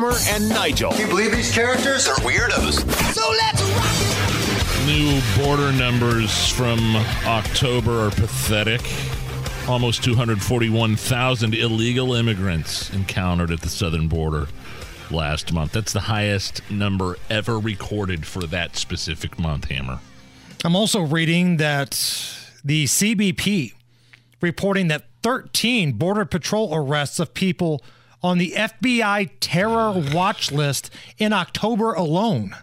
Hammer and Nigel. Can you believe these characters are weirdos? So let's rock New border numbers from October are pathetic. Almost 241,000 illegal immigrants encountered at the southern border last month. That's the highest number ever recorded for that specific month, Hammer. I'm also reading that the CBP reporting that 13 Border Patrol arrests of people on the FBI terror watch list in October alone.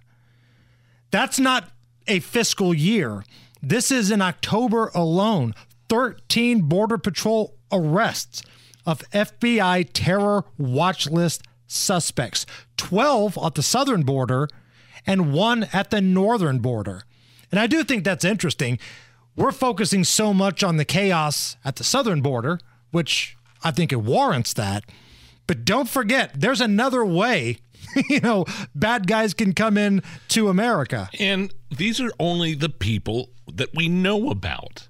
That's not a fiscal year. This is in October alone. 13 Border Patrol arrests of FBI terror watch list suspects, 12 at the southern border and one at the northern border. And I do think that's interesting. We're focusing so much on the chaos at the southern border, which I think it warrants that. But don't forget, there's another way, you know, bad guys can come in to America. And these are only the people that we know about.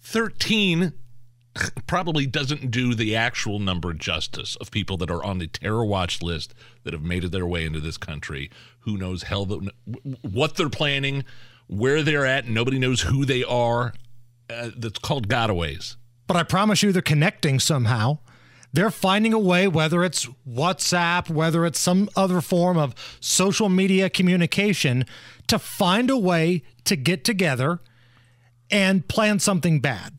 13 probably doesn't do the actual number justice of people that are on the terror watch list that have made their way into this country. Who knows hell the, what they're planning, where they're at. Nobody knows who they are. Uh, that's called gotaways. But I promise you, they're connecting somehow. They're finding a way, whether it's WhatsApp, whether it's some other form of social media communication, to find a way to get together and plan something bad,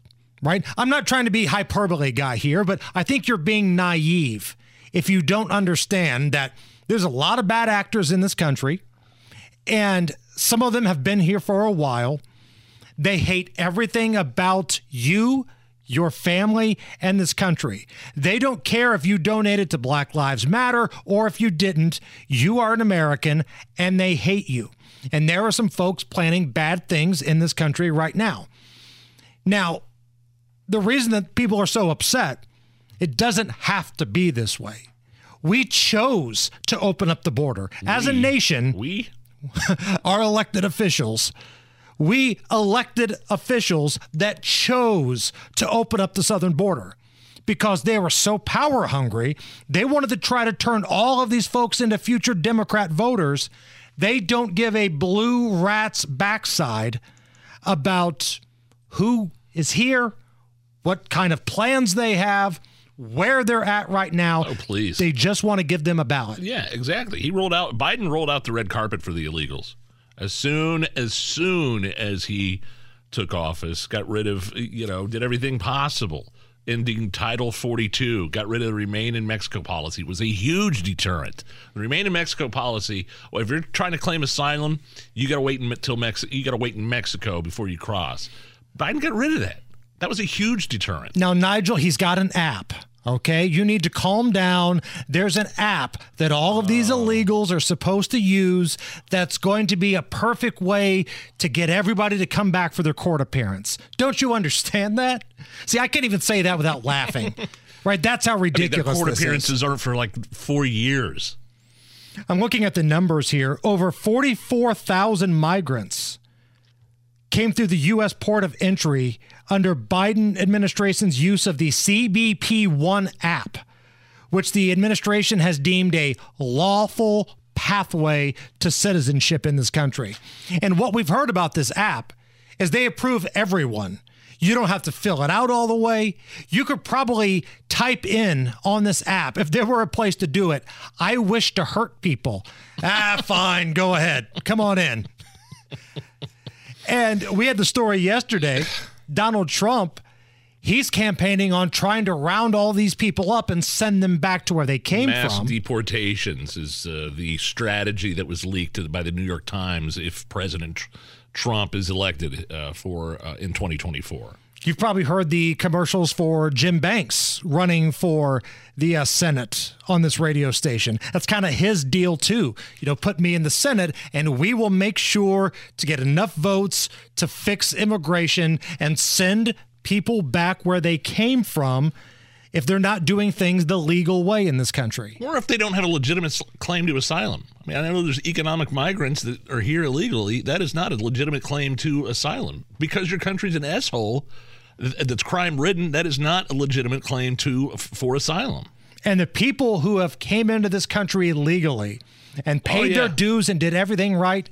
right? I'm not trying to be hyperbole guy here, but I think you're being naive if you don't understand that there's a lot of bad actors in this country, and some of them have been here for a while. They hate everything about you your family, and this country. They don't care if you donated to Black Lives Matter or if you didn't. You are an American and they hate you. And there are some folks planning bad things in this country right now. Now, the reason that people are so upset, it doesn't have to be this way. We chose to open up the border. As we, a nation, we, our elected officials, we elected officials that chose to open up the southern border because they were so power hungry. They wanted to try to turn all of these folks into future Democrat voters. They don't give a blue rat's backside about who is here, what kind of plans they have, where they're at right now. Oh, please. They just want to give them a ballot. Yeah, exactly. He rolled out, Biden rolled out the red carpet for the illegals. As soon as soon as he took office, got rid of you know did everything possible, ending Title 42, got rid of the Remain in Mexico policy. Was a huge deterrent. The Remain in Mexico policy. Well, if you're trying to claim asylum, you got to wait until Mexico. You got to wait in Mexico before you cross. Biden got rid of that. That was a huge deterrent. Now, Nigel, he's got an app. Okay, you need to calm down. There's an app that all of these oh. illegals are supposed to use that's going to be a perfect way to get everybody to come back for their court appearance. Don't you understand that? See, I can't even say that without laughing. right? That's how ridiculous I mean, court appearances is. aren't for like four years. I'm looking at the numbers here. Over 44,000 migrants came through the U.S. port of entry under Biden administration's use of the CBP One app, which the administration has deemed a lawful pathway to citizenship in this country. And what we've heard about this app is they approve everyone. You don't have to fill it out all the way. You could probably type in on this app, if there were a place to do it, I wish to hurt people. ah, fine, go ahead. Come on in. And we had the story yesterday Donald Trump, he's campaigning on trying to round all these people up and send them back to where they came Mass from. deportations is uh, the strategy that was leaked by the New York Times if President Trump is elected uh, for uh, in 2024. You've probably heard the commercials for Jim Banks running for the uh, Senate on this radio station. That's kind of his deal, too. You know, put me in the Senate, and we will make sure to get enough votes to fix immigration and send people back where they came from if they're not doing things the legal way in this country. Or if they don't have a legitimate claim to asylum. I mean, I know there's economic migrants that are here illegally. That is not a legitimate claim to asylum. Because your country's an asshole that's crime ridden, that is not a legitimate claim to for asylum. And the people who have came into this country illegally and oh, paid oh, yeah. their dues and did everything right,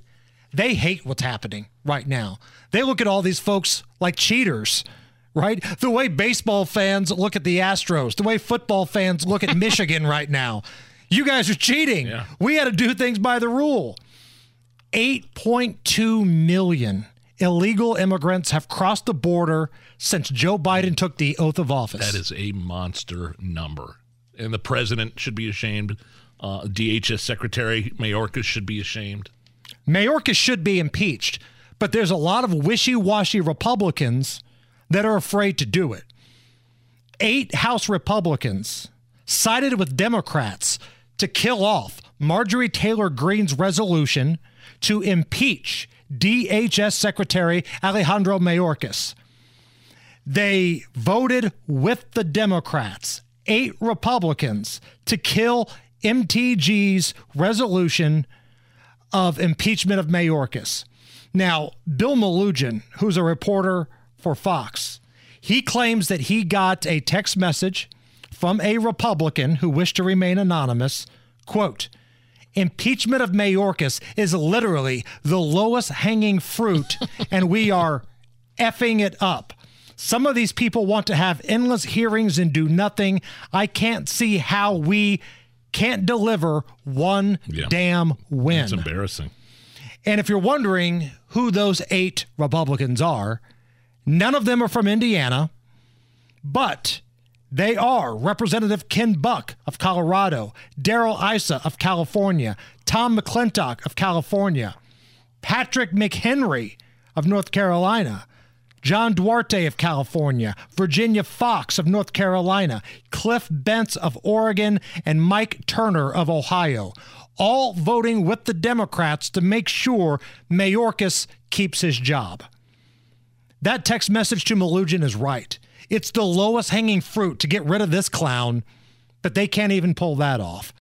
they hate what's happening right now. They look at all these folks like cheaters right? The way baseball fans look at the Astros, the way football fans look at Michigan right now. You guys are cheating. Yeah. We had to do things by the rule. 8.2 million illegal immigrants have crossed the border since Joe Biden took the oath of office. That is a monster number. And the president should be ashamed. Uh, DHS Secretary Mayorkas should be ashamed. Mayorkas should be impeached. But there's a lot of wishy washy Republicans that are afraid to do it. Eight House Republicans sided with Democrats to kill off Marjorie Taylor Greene's resolution to impeach DHS Secretary Alejandro Mayorkas. They voted with the Democrats, eight Republicans, to kill MTG's resolution of impeachment of Mayorkas. Now, Bill Melugin, who's a reporter for Fox, he claims that he got a text message from a Republican who wished to remain anonymous. Quote, impeachment of Mayorkas is literally the lowest hanging fruit, and we are effing it up. Some of these people want to have endless hearings and do nothing. I can't see how we can't deliver one yeah. damn win. It's embarrassing. And if you're wondering who those eight Republicans are, none of them are from Indiana, but they are Representative Ken Buck of Colorado, Darrell Issa of California, Tom McClintock of California, Patrick McHenry of North Carolina, John Duarte of California, Virginia Foxx of North Carolina, Cliff Bentz of Oregon, and Mike Turner of Ohio, all voting with the Democrats to make sure Mayorkas keeps his job. That text message to Melugin is right. It's the lowest hanging fruit to get rid of this clown, but they can't even pull that off.